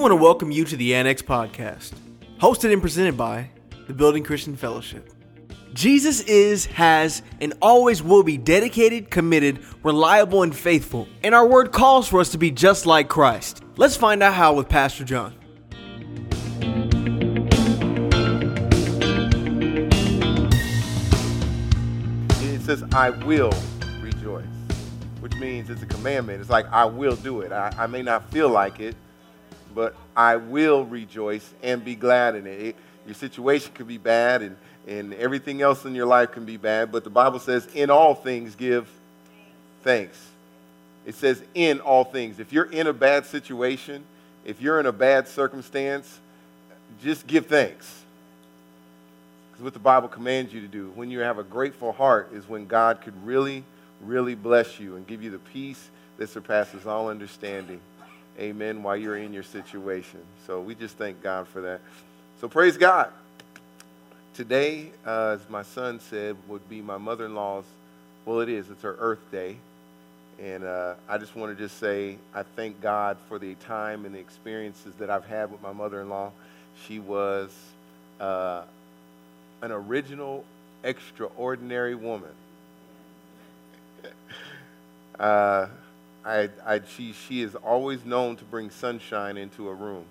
want to welcome you to the Annex Podcast, hosted and presented by the Building Christian Fellowship. Jesus is, has, and always will be dedicated, committed, reliable, and faithful, and our word calls for us to be just like Christ. Let's find out how with Pastor John. It says, I will rejoice, which means it's a commandment. It's like, I will do it. I, I may not feel like it, but I will rejoice and be glad in it. it your situation could be bad and, and everything else in your life can be bad, but the Bible says, in all things, give thanks. It says, in all things. If you're in a bad situation, if you're in a bad circumstance, just give thanks. Because what the Bible commands you to do, when you have a grateful heart, is when God could really, really bless you and give you the peace that surpasses all understanding. Amen. While you're in your situation. So we just thank God for that. So praise God. Today, uh, as my son said, would be my mother in law's, well, it is, it's her Earth Day. And uh, I just want to just say I thank God for the time and the experiences that I've had with my mother in law. She was uh, an original, extraordinary woman. I, I, she, she is always known to bring sunshine into a room.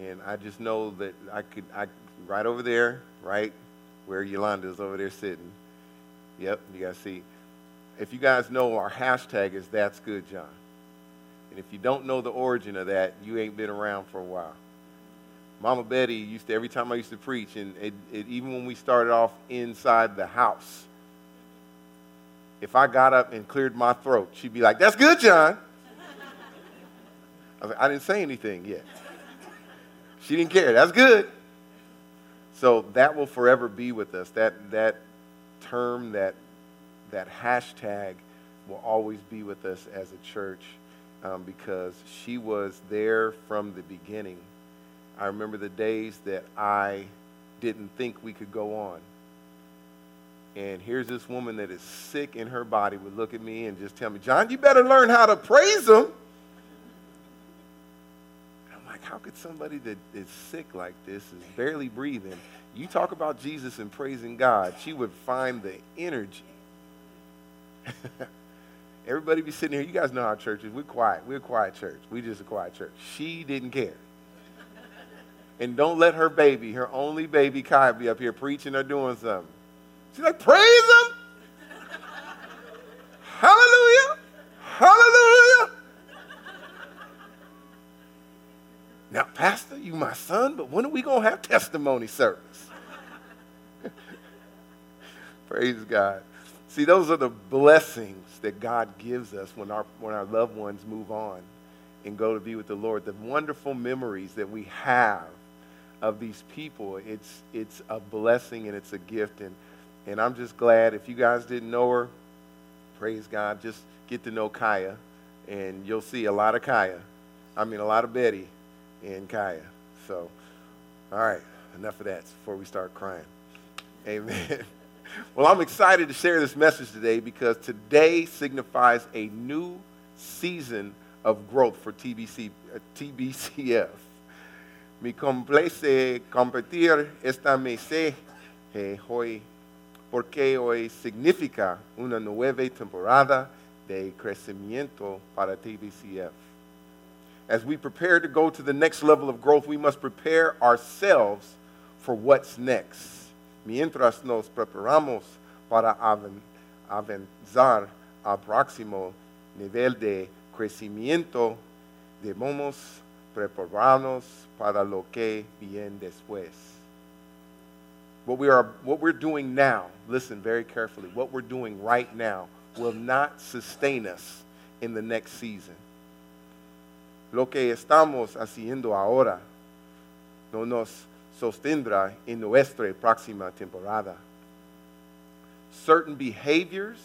And I just know that I could, I, right over there, right where Yolanda's over there sitting. Yep, you guys see. If you guys know, our hashtag is That's Good, John. And if you don't know the origin of that, you ain't been around for a while. Mama Betty used to, every time I used to preach, and it, it, even when we started off inside the house, if I got up and cleared my throat, she'd be like, That's good, John. I, like, I didn't say anything yet. She didn't care. That's good. So that will forever be with us. That, that term, that, that hashtag will always be with us as a church um, because she was there from the beginning. I remember the days that I didn't think we could go on. And here's this woman that is sick in her body would look at me and just tell me, John, you better learn how to praise him And I'm like, how could somebody that is sick like this, is barely breathing, you talk about Jesus and praising God, she would find the energy. Everybody be sitting here. You guys know how church is. We're quiet. We're a quiet church. We just a quiet church. She didn't care. and don't let her baby, her only baby Kai, be up here preaching or doing something. She's like, praise him. Hallelujah. Hallelujah. Now, Pastor, you my son, but when are we going to have testimony service? Praise God. See, those are the blessings that God gives us when our, when our loved ones move on and go to be with the Lord. The wonderful memories that we have of these people, it's, it's a blessing and it's a gift. And, and I'm just glad if you guys didn't know her, praise God, just get to know Kaya, and you'll see a lot of Kaya. I mean, a lot of Betty and Kaya. So, all right, enough of that before we start crying. Amen. Well, I'm excited to share this message today because today signifies a new season of growth for TBC, uh, TBCF. Me complace compartir esta mesa eh, hoy porque hoy significa una nueva temporada de crecimiento para TBCF as we prepare to go to the next level of growth, we must prepare ourselves for what's next. Mientras nos preparamos para avanzar al próximo nivel de crecimiento, debemos prepararnos para lo que viene después. What, we are, what we're doing now, listen very carefully, what we're doing right now will not sustain us in the next season lo que estamos haciendo ahora no nos sostendrá en nuestra próxima temporada. Certain behaviors,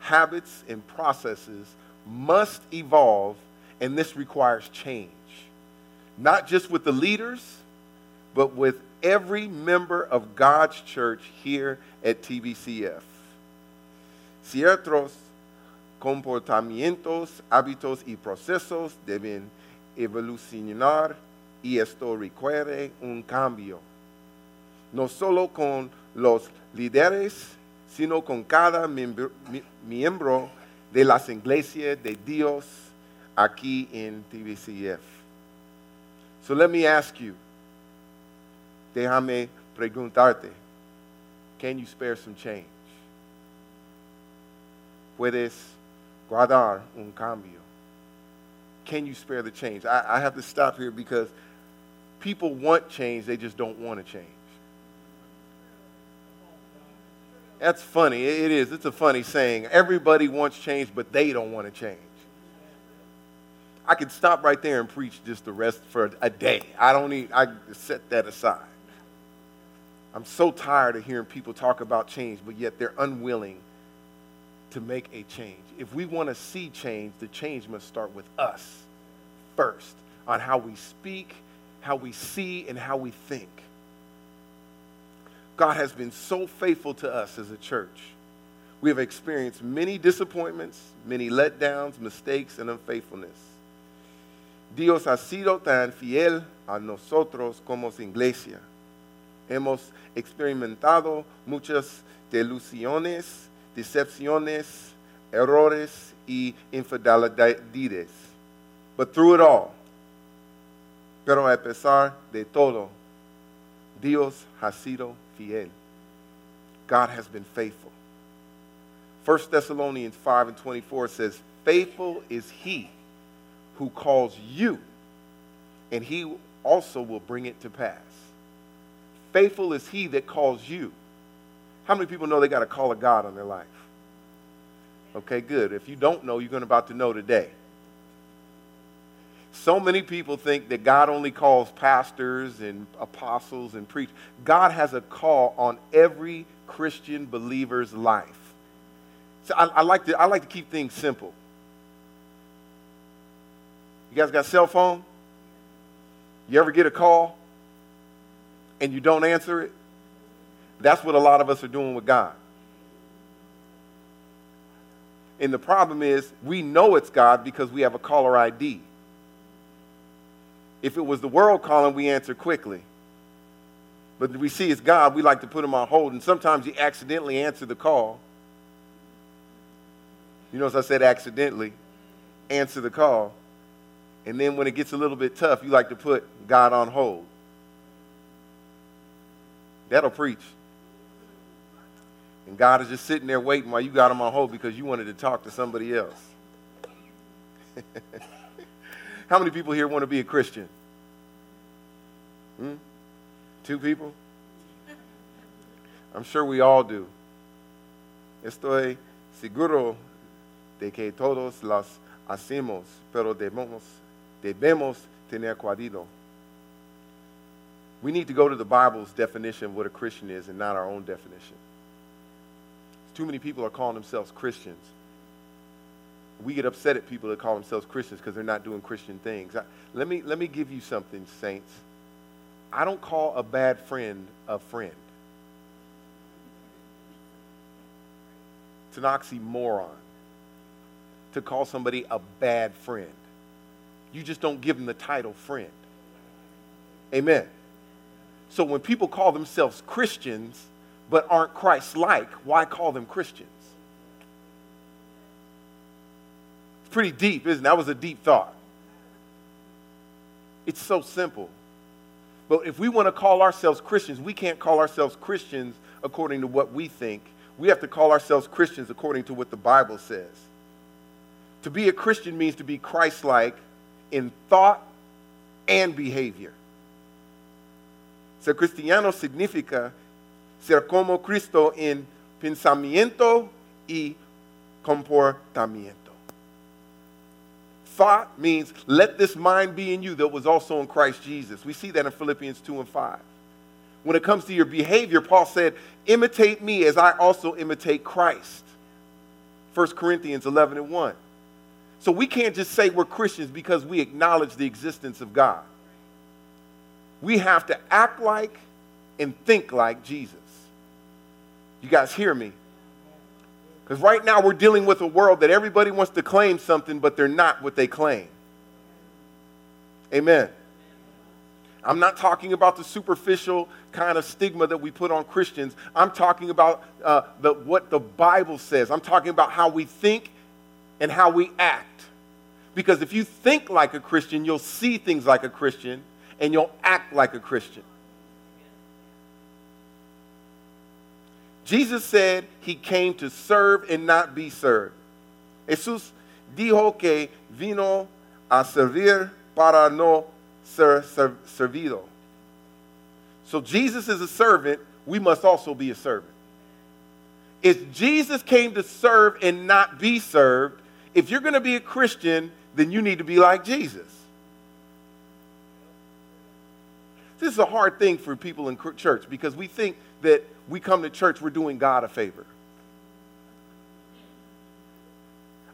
habits, and processes must evolve, and this requires change. Not just with the leaders, but with every member of God's church here at TBCF. Ciertos comportamientos, hábitos y procesos deben evolucionar y esto requiere un cambio. No solo con los líderes, sino con cada miembro, de las iglesias de Dios aquí en TVCF. So let me ask you, déjame preguntarte, can you spare some change? Puedes guardar un cambio. Can you spare the change? I, I have to stop here because people want change, they just don't want to change. That's funny. It is. It's a funny saying. Everybody wants change, but they don't want to change. I could stop right there and preach just the rest for a day. I don't need, I set that aside. I'm so tired of hearing people talk about change, but yet they're unwilling to make a change. If we want to see change, the change must start with us first on how we speak, how we see, and how we think. God has been so faithful to us as a church. We have experienced many disappointments, many letdowns, mistakes, and unfaithfulness. Dios ha sido tan fiel a nosotros como iglesia. Hemos experimentado muchas delusiones, decepciones, errores y infidelidades. But through it all, pero a pesar de todo, Dios ha sido fiel. God has been faithful. 1 Thessalonians 5 and 24 says, Faithful is he who calls you, and he also will bring it to pass. Faithful is he that calls you. How many people know they got a call of God on their life? Okay, good. If you don't know, you're going about to know today. So many people think that God only calls pastors and apostles and preachers. God has a call on every Christian believer's life. So I, I, like to, I like to keep things simple. You guys got cell phone? You ever get a call and you don't answer it? That's what a lot of us are doing with God. And the problem is, we know it's God because we have a caller ID. If it was the world calling, we answer quickly. But we see it's God, we like to put him on hold, and sometimes you accidentally answer the call. You notice I said accidentally, answer the call. And then when it gets a little bit tough, you like to put God on hold. That'll preach. And God is just sitting there waiting while you got him on hold because you wanted to talk to somebody else. How many people here want to be a Christian? Hmm? Two people? I'm sure we all do. Estoy seguro de que todos las hacemos, pero debemos, debemos tener cuidado. We need to go to the Bible's definition of what a Christian is and not our own definition. Too many people are calling themselves Christians we get upset at people that call themselves Christians because they're not doing Christian things. I, let, me, let me give you something, saints. I don't call a bad friend a friend. It's an oxymoron to call somebody a bad friend. You just don't give them the title friend. Amen. So when people call themselves Christians but aren't Christ like, why call them Christians? It's pretty deep, isn't it? That was a deep thought. It's so simple. But if we want to call ourselves Christians, we can't call ourselves Christians according to what we think. We have to call ourselves Christians according to what the Bible says. To be a Christian means to be Christ like in thought and behavior. Ser cristiano significa ser como Cristo en pensamiento y comportamiento thought means let this mind be in you that was also in Christ Jesus. We see that in Philippians 2 and 5. When it comes to your behavior, Paul said, imitate me as I also imitate Christ. 1 Corinthians 11 and 1. So we can't just say we're Christians because we acknowledge the existence of God. We have to act like and think like Jesus. You guys hear me? Because right now we're dealing with a world that everybody wants to claim something, but they're not what they claim. Amen. I'm not talking about the superficial kind of stigma that we put on Christians. I'm talking about uh, the, what the Bible says. I'm talking about how we think and how we act. Because if you think like a Christian, you'll see things like a Christian and you'll act like a Christian. Jesus said he came to serve and not be served. Jesús dijo que vino a servir para no ser, ser servido. So Jesus is a servant, we must also be a servant. If Jesus came to serve and not be served, if you're going to be a Christian, then you need to be like Jesus. This is a hard thing for people in church because we think that we come to church, we're doing God a favor.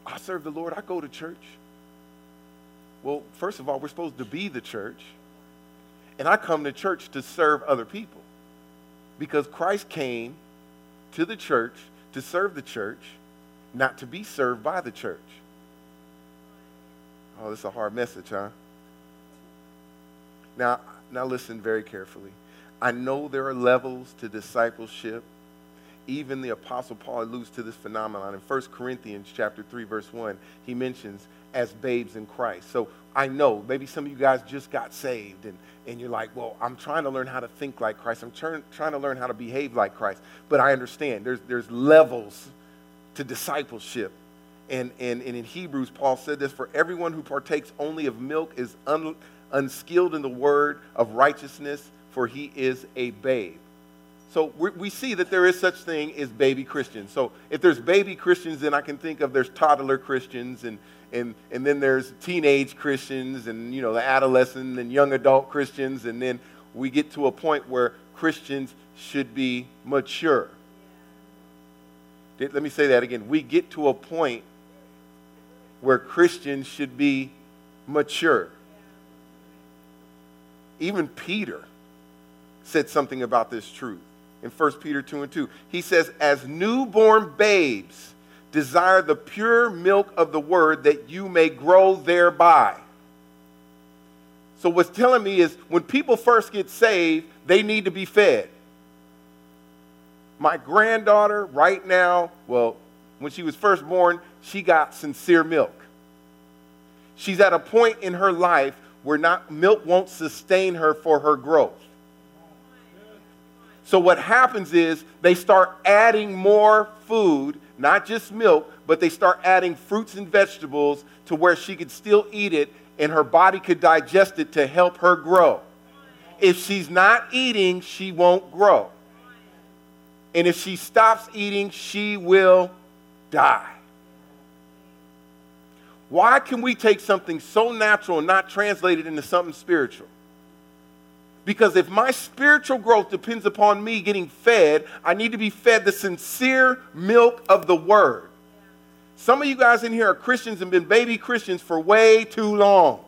I serve the Lord, I go to church. Well, first of all, we're supposed to be the church. And I come to church to serve other people because Christ came to the church to serve the church, not to be served by the church. Oh, this is a hard message, huh? Now, now listen very carefully. I know there are levels to discipleship. Even the apostle paul alludes to this phenomenon. In 1 corinthians chapter 3 verse 1 he mentions as babes in christ. So i know maybe some of you guys just got saved and, and you're like well i'm trying to learn how to think like christ. I'm trying, trying to learn how to behave like christ. But i understand there's, there's levels to discipleship. And, and, and in hebrews paul said this for everyone who partakes only of milk is un, unskilled in the word of righteousness for he is a babe so we see that there is such thing as baby Christians. So if there's baby Christians, then I can think of there's toddler Christians and, and, and then there's teenage Christians and, you know, the adolescent and young adult Christians. And then we get to a point where Christians should be mature. Let me say that again. We get to a point where Christians should be mature. Even Peter said something about this truth in 1 Peter 2 and 2. He says, As newborn babes, desire the pure milk of the word that you may grow thereby. So, what's telling me is when people first get saved, they need to be fed. My granddaughter, right now, well, when she was first born, she got sincere milk. She's at a point in her life where not milk won't sustain her for her growth. So what happens is they start adding more food, not just milk, but they start adding fruits and vegetables to where she could still eat it and her body could digest it to help her grow. If she's not eating, she won't grow. And if she stops eating, she will die. Why can we take something so natural and not translate it into something spiritual? Because if my spiritual growth depends upon me getting fed, I need to be fed the sincere milk of the word. Some of you guys in here are Christians and been baby Christians for way too long.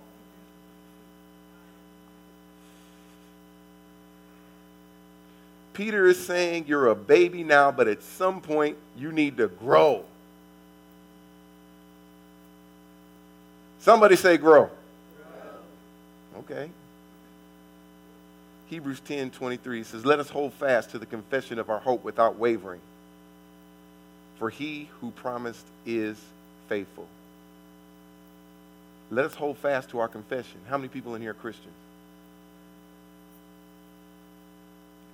Peter is saying you're a baby now, but at some point you need to grow. Somebody say grow. Okay. Hebrews 10 23 says, Let us hold fast to the confession of our hope without wavering. For he who promised is faithful. Let us hold fast to our confession. How many people in here are Christians?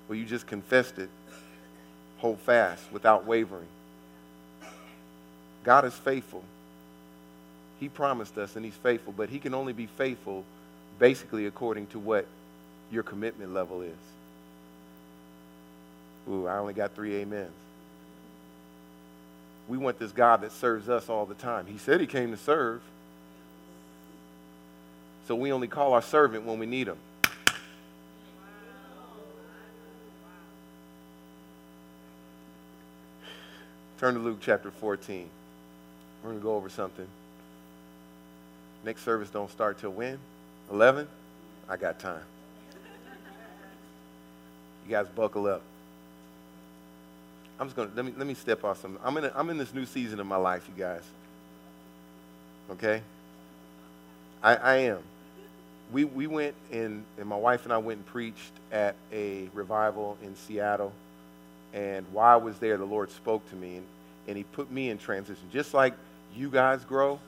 Well, you just confessed it. Hold fast without wavering. God is faithful. He promised us and He's faithful, but He can only be faithful basically according to what your commitment level is. Ooh, I only got three amens. We want this God that serves us all the time. He said he came to serve. So we only call our servant when we need him. Turn to Luke chapter 14. We're going to go over something. Next service don't start till when? 11? I got time. You guys buckle up. I'm just gonna let me let me step off some. I'm in a, I'm in this new season of my life, you guys. Okay. I, I am. we, we went and, and my wife and I went and preached at a revival in Seattle. And while I was there, the Lord spoke to me and, and He put me in transition. Just like you guys grow,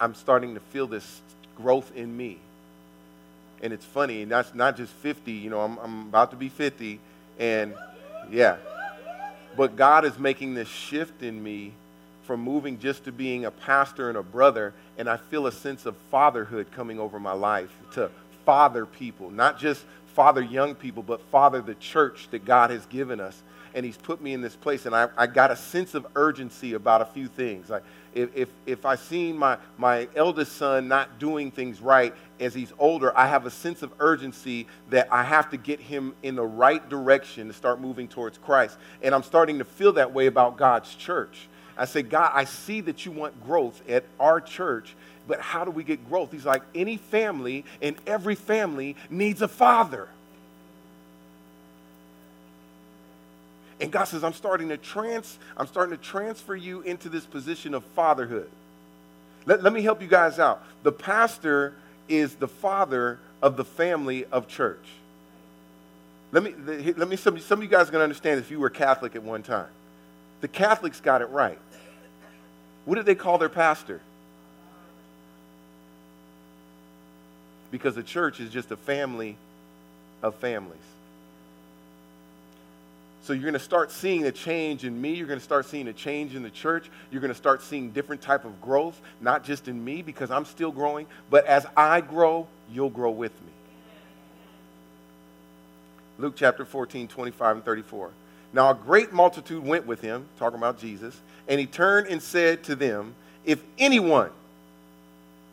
I'm starting to feel this growth in me. And it's funny, and that's not just 50, you know, I'm, I'm about to be 50. And yeah, but God is making this shift in me from moving just to being a pastor and a brother, and I feel a sense of fatherhood coming over my life to father people, not just father young people, but father the church that God has given us. And He's put me in this place, and I, I got a sense of urgency about a few things. Like if, if, if I seen my, my eldest son not doing things right as he's older, I have a sense of urgency that I have to get him in the right direction to start moving towards Christ. And I'm starting to feel that way about God's church. I say, God, I see that you want growth at our church, but how do we get growth? He's like, any family and every family needs a father. And God says, I'm starting to trans, I'm starting to transfer you into this position of fatherhood. Let, let me help you guys out. The pastor is the father of the family of church. Let me, let me some, some of you guys are going to understand if you were Catholic at one time. The Catholics got it right. What did they call their pastor? Because the church is just a family of families. So you're going to start seeing a change in me. You're going to start seeing a change in the church. You're going to start seeing different type of growth, not just in me because I'm still growing, but as I grow, you'll grow with me. Luke chapter 14, 25 and 34. Now a great multitude went with him, talking about Jesus, and he turned and said to them, If anyone,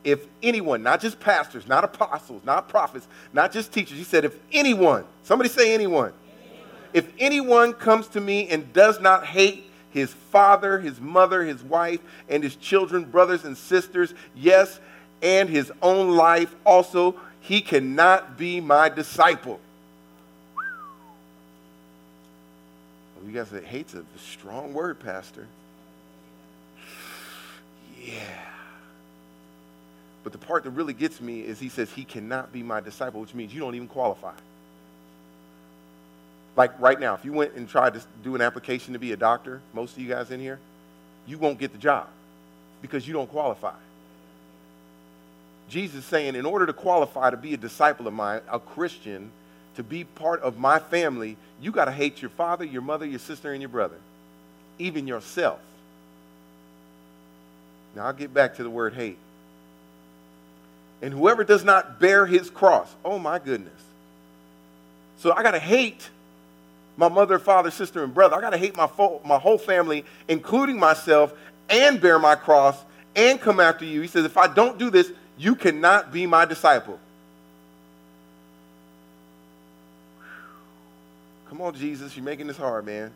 if anyone, not just pastors, not apostles, not prophets, not just teachers, he said, If anyone, somebody say anyone if anyone comes to me and does not hate his father, his mother, his wife, and his children, brothers and sisters, yes, and his own life also, he cannot be my disciple. Well, you guys say hate's a strong word, Pastor. Yeah. But the part that really gets me is he says he cannot be my disciple, which means you don't even qualify. Like right now, if you went and tried to do an application to be a doctor, most of you guys in here, you won't get the job because you don't qualify. Jesus is saying, in order to qualify to be a disciple of mine, a Christian, to be part of my family, you got to hate your father, your mother, your sister, and your brother, even yourself. Now, I'll get back to the word hate. And whoever does not bear his cross, oh my goodness. So I got to hate my mother, father, sister, and brother. I got to hate my, fo- my whole family, including myself, and bear my cross and come after you. He says, if I don't do this, you cannot be my disciple. Come on, Jesus, you're making this hard, man.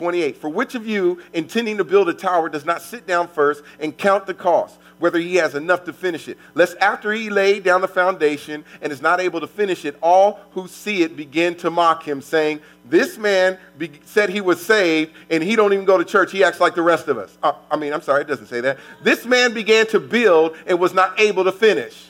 28. For which of you, intending to build a tower, does not sit down first and count the cost, whether he has enough to finish it? Lest after he laid down the foundation and is not able to finish it, all who see it begin to mock him, saying, This man be- said he was saved, and he don't even go to church. He acts like the rest of us. Uh, I mean, I'm sorry, it doesn't say that. This man began to build and was not able to finish.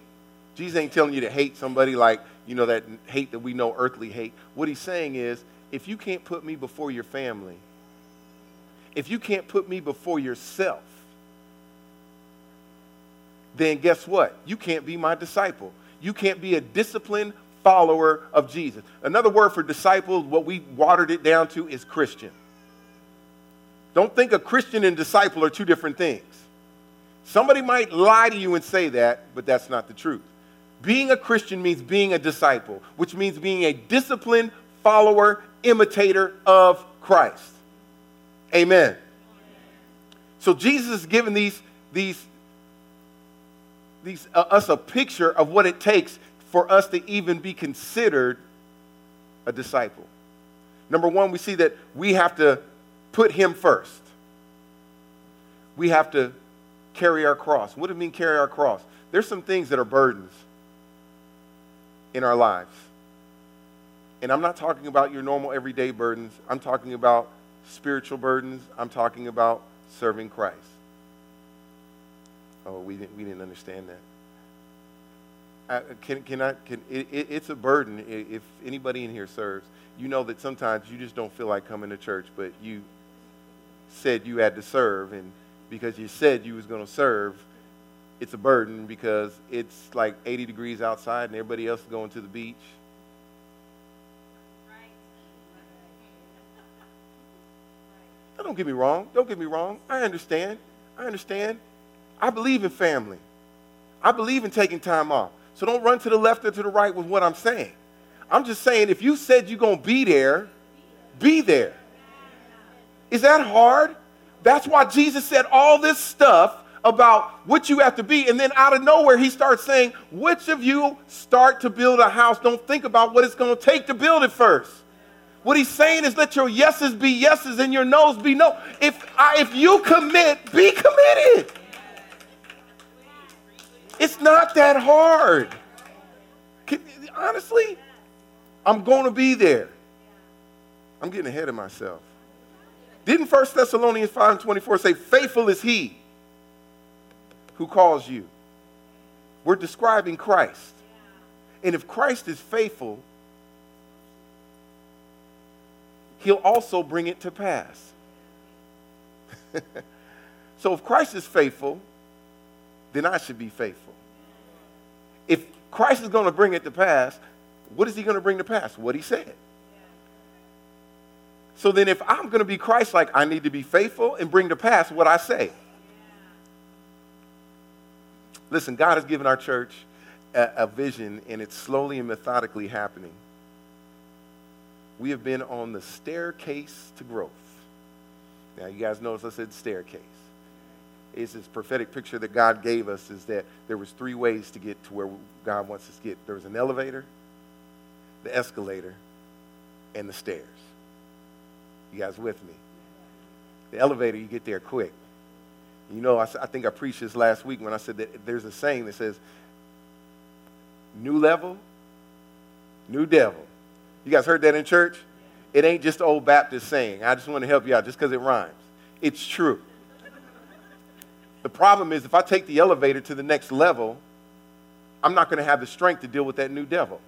Jesus ain't telling you to hate somebody like, you know, that hate that we know earthly hate. What he's saying is, if you can't put me before your family, if you can't put me before yourself, then guess what? You can't be my disciple. You can't be a disciplined follower of Jesus. Another word for disciple, what we watered it down to, is Christian. Don't think a Christian and disciple are two different things. Somebody might lie to you and say that, but that's not the truth. Being a Christian means being a disciple, which means being a disciplined follower, imitator of Christ. Amen. So Jesus is giving these, these these, uh, us a picture of what it takes for us to even be considered a disciple. Number one, we see that we have to put him first. We have to carry our cross. What do you mean carry our cross? There's some things that are burdens in our lives. And I'm not talking about your normal everyday burdens. I'm talking about spiritual burdens. I'm talking about serving Christ. Oh, we didn't, we didn't understand that. Uh, can, can I, can, it, it, it's a burden if anybody in here serves. You know that sometimes you just don't feel like coming to church, but you said you had to serve, and because you said you was going to serve, it's a burden because it's like 80 degrees outside and everybody else is going to the beach. Now, don't get me wrong. Don't get me wrong. I understand. I understand. I believe in family. I believe in taking time off. So don't run to the left or to the right with what I'm saying. I'm just saying if you said you're going to be there, be there. Is that hard? That's why Jesus said all this stuff about what you have to be. And then out of nowhere, he starts saying, Which of you start to build a house? Don't think about what it's going to take to build it first. What he's saying is let your yeses be yeses and your noes be no. If, I, if you commit, be committed. It's not that hard. Can, honestly, I'm going to be there. I'm getting ahead of myself. Didn't 1 Thessalonians 5 and 24 say, Faithful is he who calls you? We're describing Christ. And if Christ is faithful, he'll also bring it to pass. so if Christ is faithful, then I should be faithful. If Christ is going to bring it to pass, what is he going to bring to pass? What he said. So then, if I'm going to be Christ like, I need to be faithful and bring to pass what I say. Listen, God has given our church a, a vision, and it's slowly and methodically happening. We have been on the staircase to growth. Now, you guys notice I said staircase. It's this prophetic picture that God gave us is that there was three ways to get to where God wants us to get. There was an elevator, the escalator, and the stairs. You guys with me? The elevator, you get there quick. You know, I, I think I preached this last week when I said that there's a saying that says, new level, new devil. You guys heard that in church? It ain't just old Baptist saying. I just want to help you out just because it rhymes. It's true. The problem is if I take the elevator to the next level, I'm not going to have the strength to deal with that new devil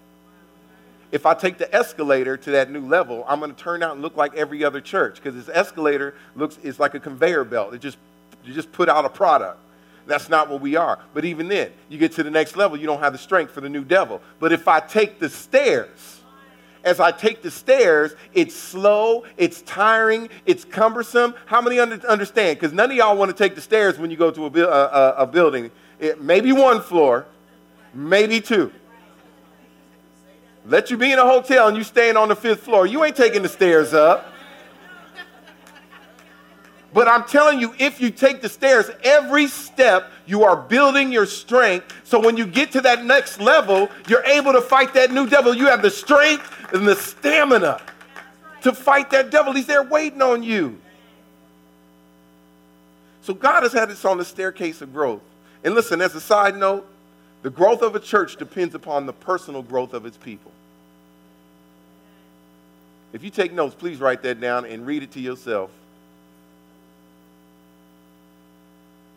if I take the escalator to that new level, I'm going to turn out and look like every other church because this escalator looks is like a conveyor belt. It just you just put out a product. That's not what we are. But even then, you get to the next level, you don't have the strength for the new devil. But if I take the stairs, as I take the stairs, it's slow, it's tiring, it's cumbersome. How many under, understand? Because none of y'all want to take the stairs when you go to a, a, a building. It, maybe one floor, maybe two. Let you be in a hotel and you staying on the fifth floor. You ain't taking the stairs up. But I'm telling you, if you take the stairs, every step you are building your strength. So when you get to that next level, you're able to fight that new devil. You have the strength and the stamina to fight that devil. He's there waiting on you. So God has had us on the staircase of growth. And listen, as a side note, the growth of a church depends upon the personal growth of its people. If you take notes, please write that down and read it to yourself.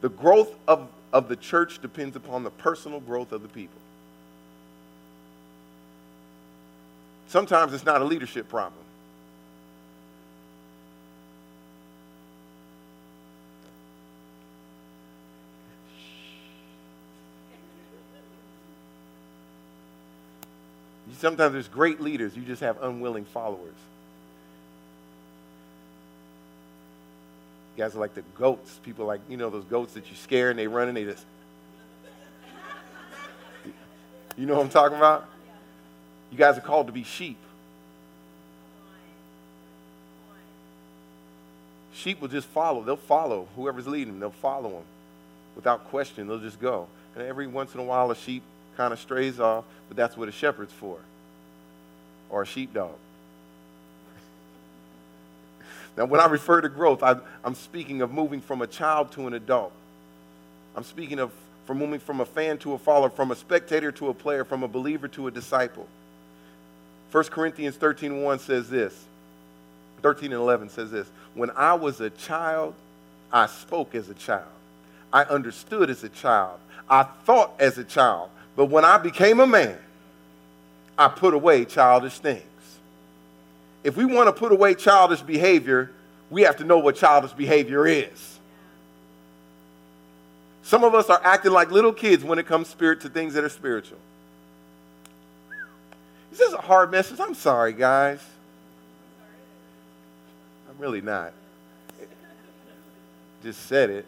The growth of, of the church depends upon the personal growth of the people. Sometimes it's not a leadership problem. Sometimes there's great leaders, you just have unwilling followers. You guys are like the goats. People like, you know, those goats that you scare and they run and they just. You know what I'm talking about? You guys are called to be sheep. Sheep will just follow. They'll follow whoever's leading them. They'll follow them without question. They'll just go. And every once in a while, a sheep kind of strays off, but that's what a shepherd's for, or a sheepdog. Now, when I refer to growth, I, I'm speaking of moving from a child to an adult. I'm speaking of from moving from a fan to a follower, from a spectator to a player, from a believer to a disciple. 1 Corinthians 13 1 says this. 13 and 11 says this. When I was a child, I spoke as a child. I understood as a child. I thought as a child. But when I became a man, I put away childish things. If we want to put away childish behavior, we have to know what childish behavior is. Some of us are acting like little kids when it comes spirit to things that are spiritual. This is a hard message. I'm sorry, guys. I'm really not. Just said it.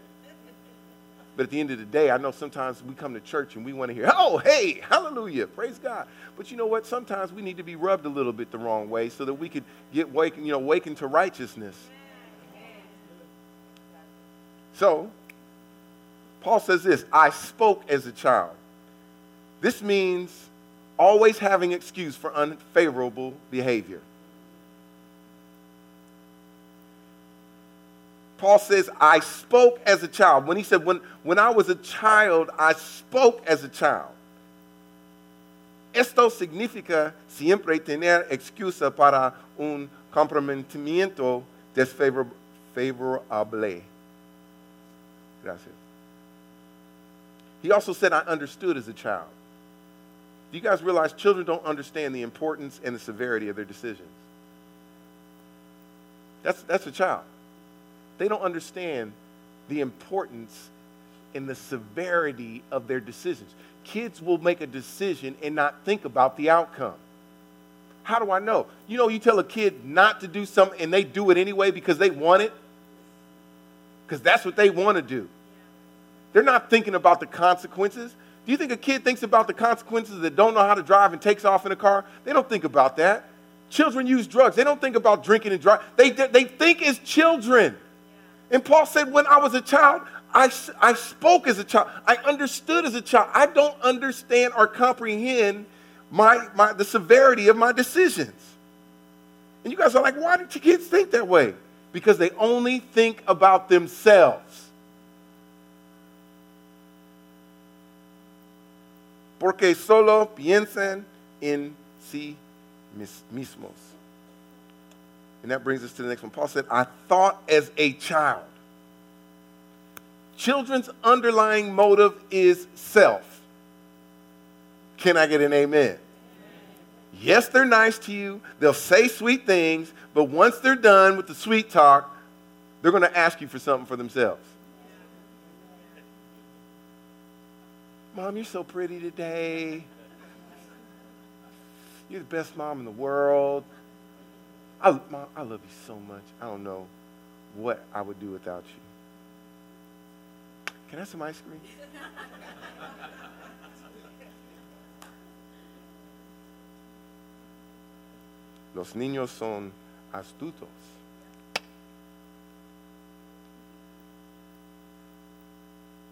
But at the end of the day, I know sometimes we come to church and we want to hear, oh, hey, hallelujah, praise God. But you know what? Sometimes we need to be rubbed a little bit the wrong way so that we could get wakened, you know, wakened to righteousness. So, Paul says this I spoke as a child. This means always having excuse for unfavorable behavior. Paul says, I spoke as a child. When he said, when, when I was a child, I spoke as a child. Esto significa siempre tener excusa para un comportamiento desfavorable. Gracias. He also said, I understood as a child. Do you guys realize children don't understand the importance and the severity of their decisions? That's, that's a child. They don't understand the importance and the severity of their decisions. Kids will make a decision and not think about the outcome. How do I know? You know, you tell a kid not to do something and they do it anyway because they want it, because that's what they want to do. They're not thinking about the consequences. Do you think a kid thinks about the consequences that don't know how to drive and takes off in a car? They don't think about that. Children use drugs. They don't think about drinking and driving. They, they think as children. And Paul said, When I was a child, I, I spoke as a child. I understood as a child. I don't understand or comprehend my, my, the severity of my decisions. And you guys are like, why do kids think that way? Because they only think about themselves. Porque solo piensan en sí mismos. And that brings us to the next one. Paul said, I thought as a child. Children's underlying motive is self. Can I get an amen? Yes, they're nice to you. They'll say sweet things, but once they're done with the sweet talk, they're going to ask you for something for themselves. Mom, you're so pretty today. You're the best mom in the world. I, Mom, I love you so much. I don't know what I would do without you. Can I have some ice cream? Los niños son astutos.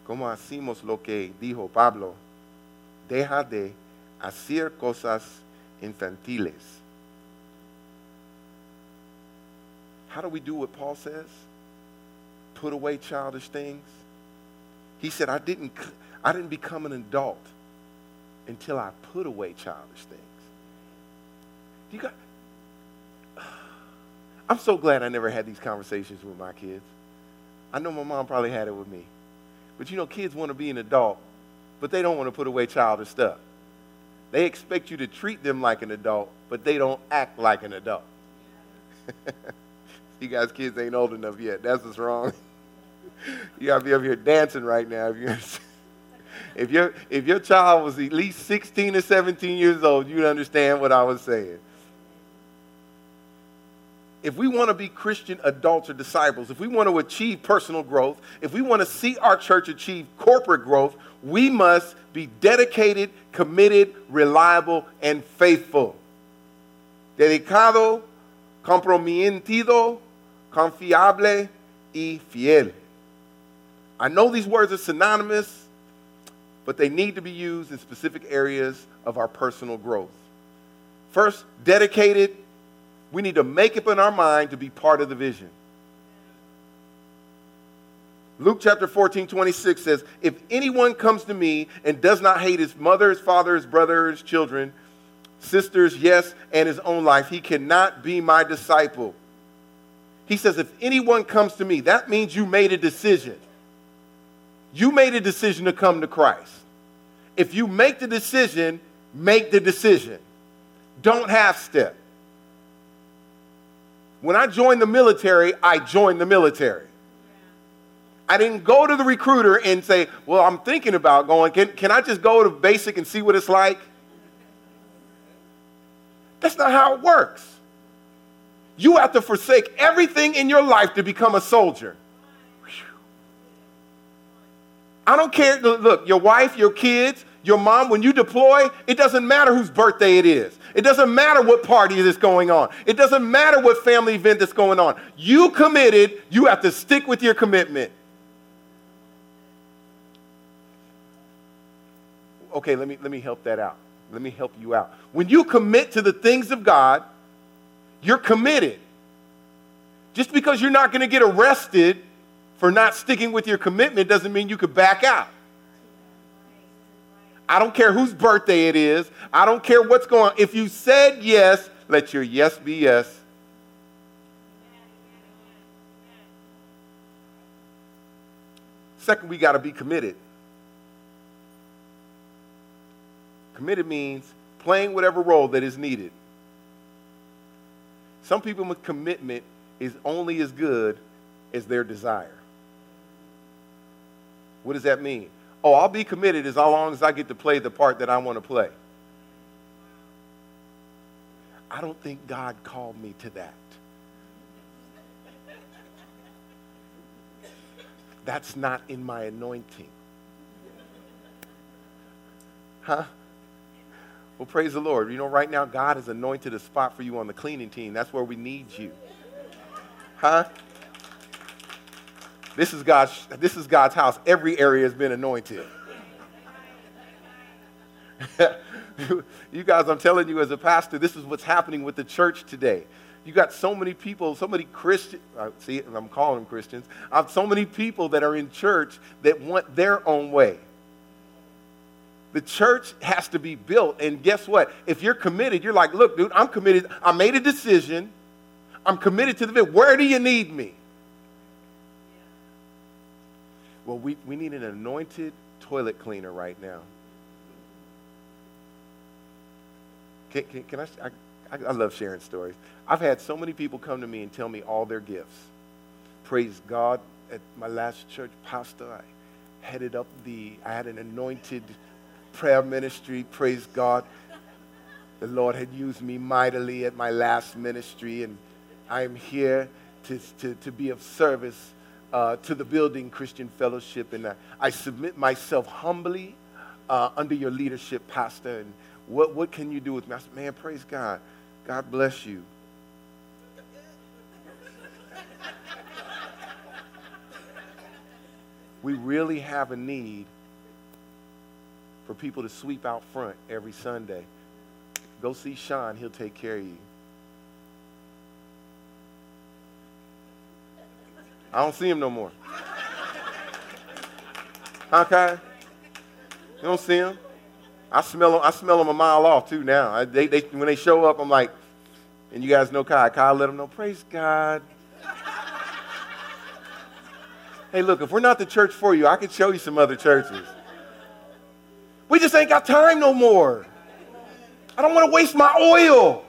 ¿Cómo hacemos lo que dijo Pablo? Deja de hacer cosas infantiles. How do we do what Paul says? Put away childish things. He said, I didn't, I didn't become an adult until I put away childish things. You got, I'm so glad I never had these conversations with my kids. I know my mom probably had it with me. But you know, kids want to be an adult, but they don't want to put away childish stuff. They expect you to treat them like an adult, but they don't act like an adult. You guys' kids ain't old enough yet. That's what's wrong. you gotta be up here dancing right now. If, you're, if, your, if your child was at least 16 or 17 years old, you'd understand what I was saying. If we want to be Christian adults or disciples, if we want to achieve personal growth, if we want to see our church achieve corporate growth, we must be dedicated, committed, reliable, and faithful. Dedicado, comprometido, confiable y fiel. I know these words are synonymous, but they need to be used in specific areas of our personal growth. First, dedicated. We need to make up in our mind to be part of the vision. Luke chapter 14, 26 says, If anyone comes to me and does not hate his mother, his father, his brother, his children, sisters, yes, and his own life, he cannot be my disciple. He says, If anyone comes to me, that means you made a decision. You made a decision to come to Christ. If you make the decision, make the decision. Don't half step. When I joined the military, I joined the military. I didn't go to the recruiter and say, Well, I'm thinking about going. Can, can I just go to basic and see what it's like? That's not how it works. You have to forsake everything in your life to become a soldier. I don't care. Look, your wife, your kids, your mom, when you deploy, it doesn't matter whose birthday it is. It doesn't matter what party is going on. It doesn't matter what family event that's going on. You committed, you have to stick with your commitment. Okay, let me, let me help that out. Let me help you out. When you commit to the things of God, you're committed. Just because you're not going to get arrested for not sticking with your commitment doesn't mean you could back out. I don't care whose birthday it is. I don't care what's going on. If you said yes, let your yes be yes. Second, we got to be committed. Committed means playing whatever role that is needed. Some people with commitment is only as good as their desire. What does that mean? Oh, I'll be committed as long as I get to play the part that I want to play. I don't think God called me to that. That's not in my anointing. Huh? Well, praise the Lord. You know, right now, God has anointed a spot for you on the cleaning team. That's where we need you. Huh? This is God's, this is God's house. Every area has been anointed. you guys, I'm telling you as a pastor, this is what's happening with the church today. You got so many people, so many Christians, uh, see, I'm calling them Christians. I have so many people that are in church that want their own way. The church has to be built. And guess what? If you're committed, you're like, look, dude, I'm committed. I made a decision. I'm committed to the bit. Where do you need me? Well, we, we need an anointed toilet cleaner right now. Can, can, can I, I, I love sharing stories. I've had so many people come to me and tell me all their gifts. Praise God. At my last church, pastor, I headed up the, I had an anointed prayer ministry. Praise God. The Lord had used me mightily at my last ministry, and I am here to, to, to be of service uh, to the building Christian Fellowship, and I, I submit myself humbly uh, under your leadership, Pastor. And what, what can you do with me? I said, man, praise God. God bless you. we really have a need for people to sweep out front every Sunday. Go see Sean, he'll take care of you. I don't see him no more. Okay? You don't see him? I smell them, I smell them a mile off too now. I, they, they, when they show up, I'm like, and you guys know Kai. Kai let them know, praise God. hey, look, if we're not the church for you, I can show you some other churches. We just ain't got time no more. I don't want to waste my oil.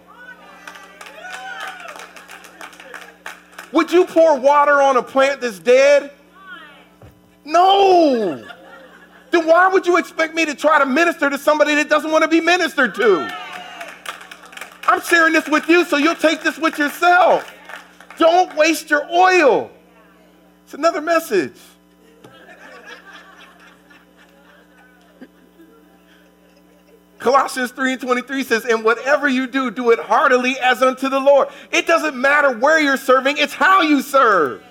Would you pour water on a plant that's dead? No. Then why would you expect me to try to minister to somebody that doesn't want to be ministered to? I'm sharing this with you so you'll take this with yourself. Don't waste your oil. It's another message. Colossians 3 and 23 says, And whatever you do, do it heartily as unto the Lord. It doesn't matter where you're serving, it's how you serve.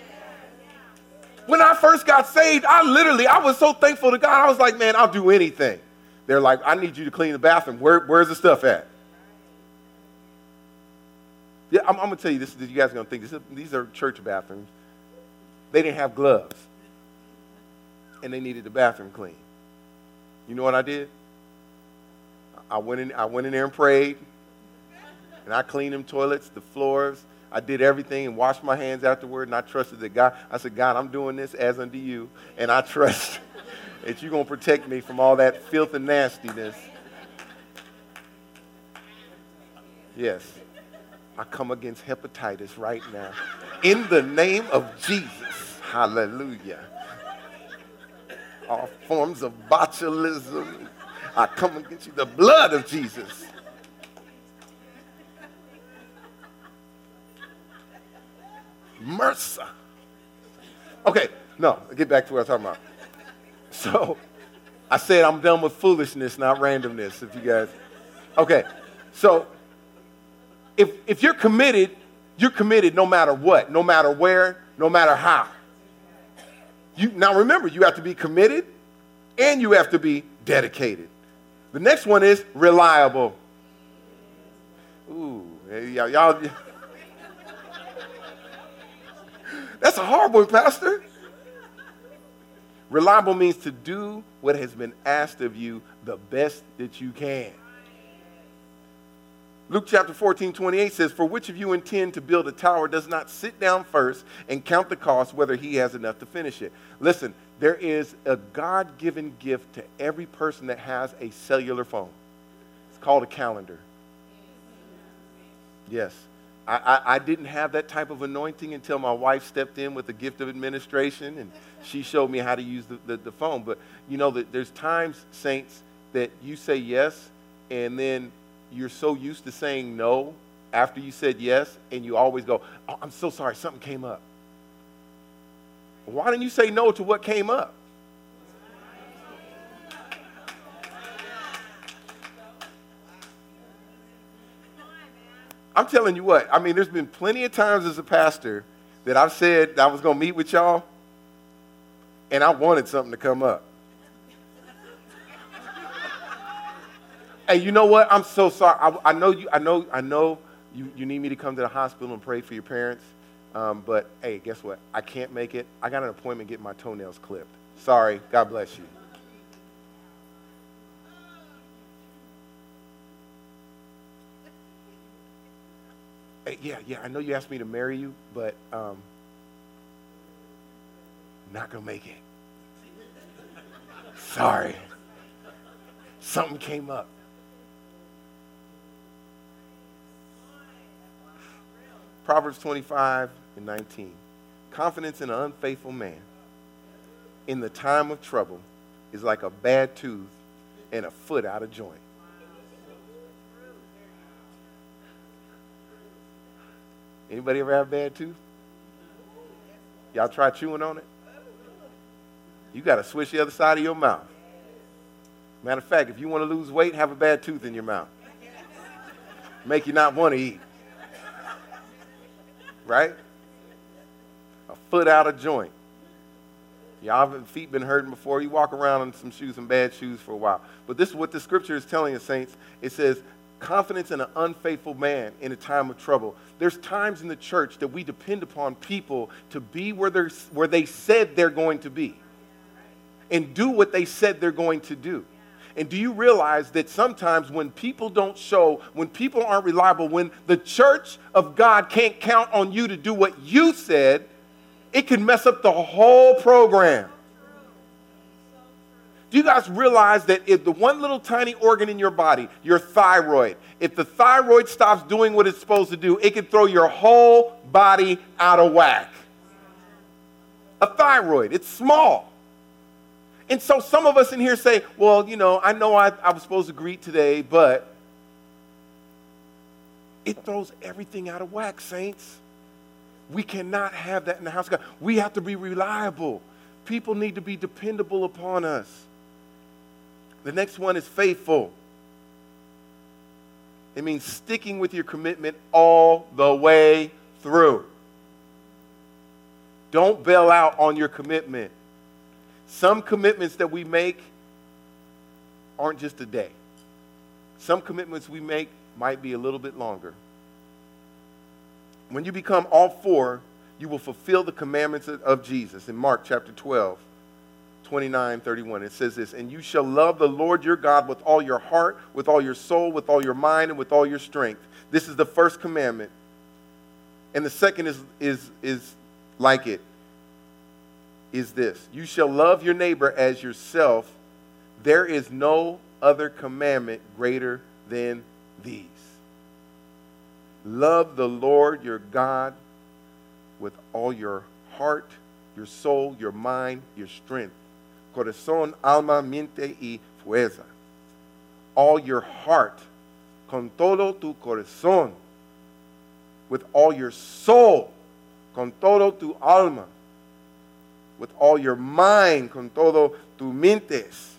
When I first got saved, I literally, I was so thankful to God. I was like, man, I'll do anything. They're like, I need you to clean the bathroom. Where, where's the stuff at? Yeah, I'm, I'm going to tell you this. You guys are going to think this, these are church bathrooms. They didn't have gloves, and they needed the bathroom clean. You know what I did? I went in, I went in there and prayed, and I cleaned them toilets, the floors. I did everything and washed my hands afterward, and I trusted that God. I said, God, I'm doing this as unto you, and I trust that you're going to protect me from all that filth and nastiness. Yes. I come against hepatitis right now. In the name of Jesus. Hallelujah. All forms of botulism. I come against you. The blood of Jesus. MRSA. Okay, no, get back to what I'm talking about. So I said I'm done with foolishness, not randomness, if you guys. Okay, so if, if you're committed, you're committed no matter what, no matter where, no matter how. You, now remember, you have to be committed and you have to be dedicated. The next one is reliable. Ooh, y'all, y'all. That's a hard one, Pastor. Reliable means to do what has been asked of you the best that you can. Luke chapter 14, 28 says, For which of you intend to build a tower does not sit down first and count the cost whether he has enough to finish it? Listen, there is a God given gift to every person that has a cellular phone. It's called a calendar. Yes. I, I, I, didn't have that type of anointing until my wife stepped in with the gift of administration and she showed me how to use the, the, the phone. But you know that there's times, saints, that you say yes and then you're so used to saying no after you said yes, and you always go, oh, I'm so sorry, something came up. Why didn't you say no to what came up? I'm telling you what, I mean, there's been plenty of times as a pastor that I've said I was going to meet with y'all, and I wanted something to come up. Hey, you know what? I'm so sorry. I, I, know you. I know. I know you, you need me to come to the hospital and pray for your parents. Um, but hey, guess what? I can't make it. I got an appointment getting my toenails clipped. Sorry. God bless you. Hey, yeah, yeah. I know you asked me to marry you, but um, not gonna make it. Sorry. Something came up. Proverbs 25 and 19. Confidence in an unfaithful man in the time of trouble is like a bad tooth and a foot out of joint. Anybody ever have a bad tooth? Y'all try chewing on it? You got to switch the other side of your mouth. Matter of fact, if you want to lose weight, have a bad tooth in your mouth. Make you not want to eat right? A foot out of joint. Y'all feet been hurting before. You walk around in some shoes, some bad shoes for a while. But this is what the scripture is telling us, saints. It says, confidence in an unfaithful man in a time of trouble. There's times in the church that we depend upon people to be where, they're, where they said they're going to be and do what they said they're going to do. And do you realize that sometimes when people don't show, when people aren't reliable, when the church of God can't count on you to do what you said, it can mess up the whole program. Do you guys realize that if the one little tiny organ in your body, your thyroid, if the thyroid stops doing what it's supposed to do, it can throw your whole body out of whack? A thyroid, it's small. And so some of us in here say, well, you know, I know I, I was supposed to greet today, but it throws everything out of whack, saints. We cannot have that in the house of God. We have to be reliable. People need to be dependable upon us. The next one is faithful. It means sticking with your commitment all the way through. Don't bail out on your commitment. Some commitments that we make aren't just a day. Some commitments we make might be a little bit longer. When you become all four, you will fulfill the commandments of Jesus. In Mark chapter 12, 29, 31, it says this And you shall love the Lord your God with all your heart, with all your soul, with all your mind, and with all your strength. This is the first commandment. And the second is, is, is like it is this You shall love your neighbor as yourself. There is no other commandment greater than these. Love the Lord your God with all your heart, your soul, your mind, your strength. Corazón, alma, mente y fuerza. All your heart, con todo tu corazón. With all your soul, con todo tu alma. With all your mind, con todo tu mentes.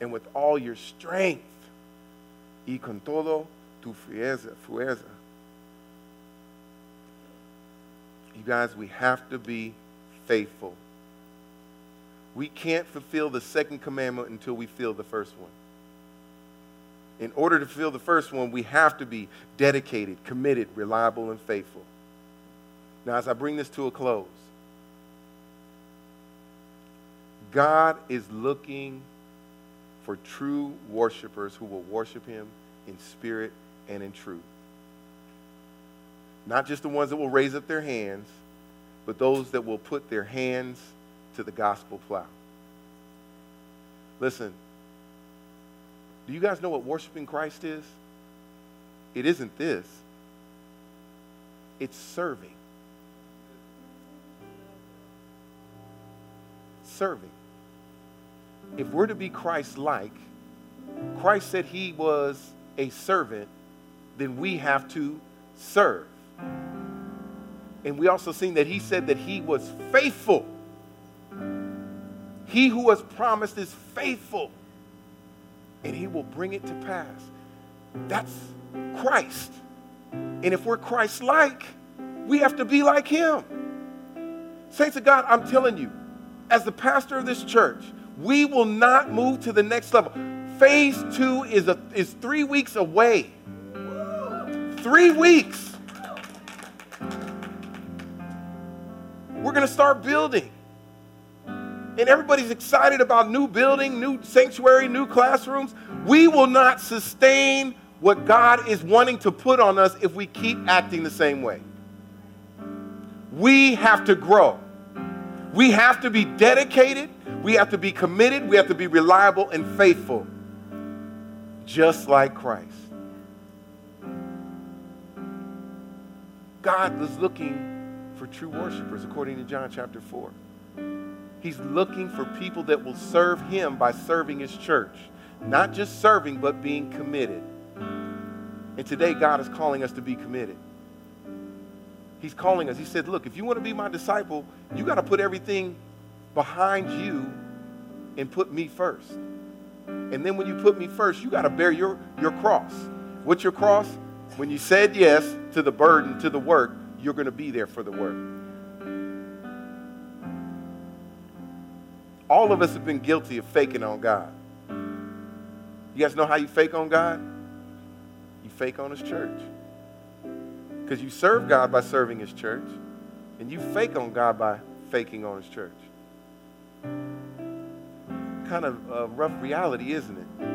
And with all your strength. Y con todo tu fuerza. fuerza. You guys, we have to be faithful. We can't fulfill the second commandment until we feel the first one. In order to fulfill the first one, we have to be dedicated, committed, reliable, and faithful. Now, as I bring this to a close, God is looking for true worshipers who will worship Him in spirit and in truth. Not just the ones that will raise up their hands, but those that will put their hands to the gospel plow. Listen, do you guys know what worshiping Christ is? It isn't this, it's serving. Serving. If we're to be Christ like, Christ said he was a servant, then we have to serve. And we also seen that he said that he was faithful. He who has promised is faithful, and he will bring it to pass. That's Christ. And if we're Christ like, we have to be like him. Saints of God, I'm telling you, as the pastor of this church, we will not move to the next level. Phase two is, a, is three weeks away. Three weeks. We're going to start building. And everybody's excited about new building, new sanctuary, new classrooms. We will not sustain what God is wanting to put on us if we keep acting the same way. We have to grow. We have to be dedicated. We have to be committed. We have to be reliable and faithful, just like Christ. God was looking for true worshipers, according to John chapter 4. He's looking for people that will serve him by serving his church. Not just serving, but being committed. And today, God is calling us to be committed. He's calling us. He said, Look, if you want to be my disciple, you got to put everything behind you and put me first. And then when you put me first, you got to bear your, your cross. What's your cross? When you said yes to the burden, to the work, you're going to be there for the work. All of us have been guilty of faking on God. You guys know how you fake on God? You fake on His church. Because you serve God by serving His church, and you fake on God by faking on His church. Kind of a rough reality, isn't it?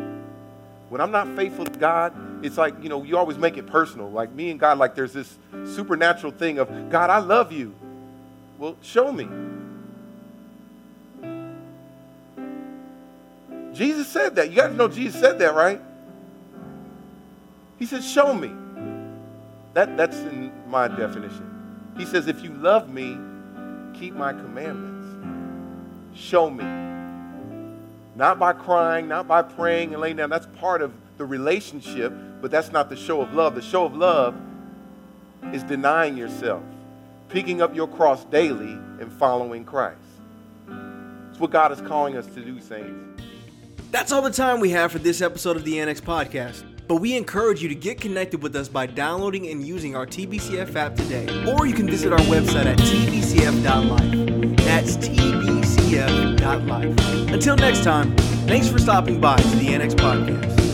When I'm not faithful to God, it's like, you know, you always make it personal. Like me and God, like there's this supernatural thing of, God, I love you. Well, show me. Jesus said that. You got to know Jesus said that, right? He said, Show me. That, that's in my definition. He says, If you love me, keep my commandments. Show me. Not by crying, not by praying and laying down. That's part of the relationship, but that's not the show of love. The show of love is denying yourself, picking up your cross daily, and following Christ. It's what God is calling us to do, saints. That's all the time we have for this episode of the Annex Podcast. But we encourage you to get connected with us by downloading and using our TBCF app today. Or you can visit our website at tbcf.life. That's tbcf.life. Until next time, thanks for stopping by to the Annex Podcast.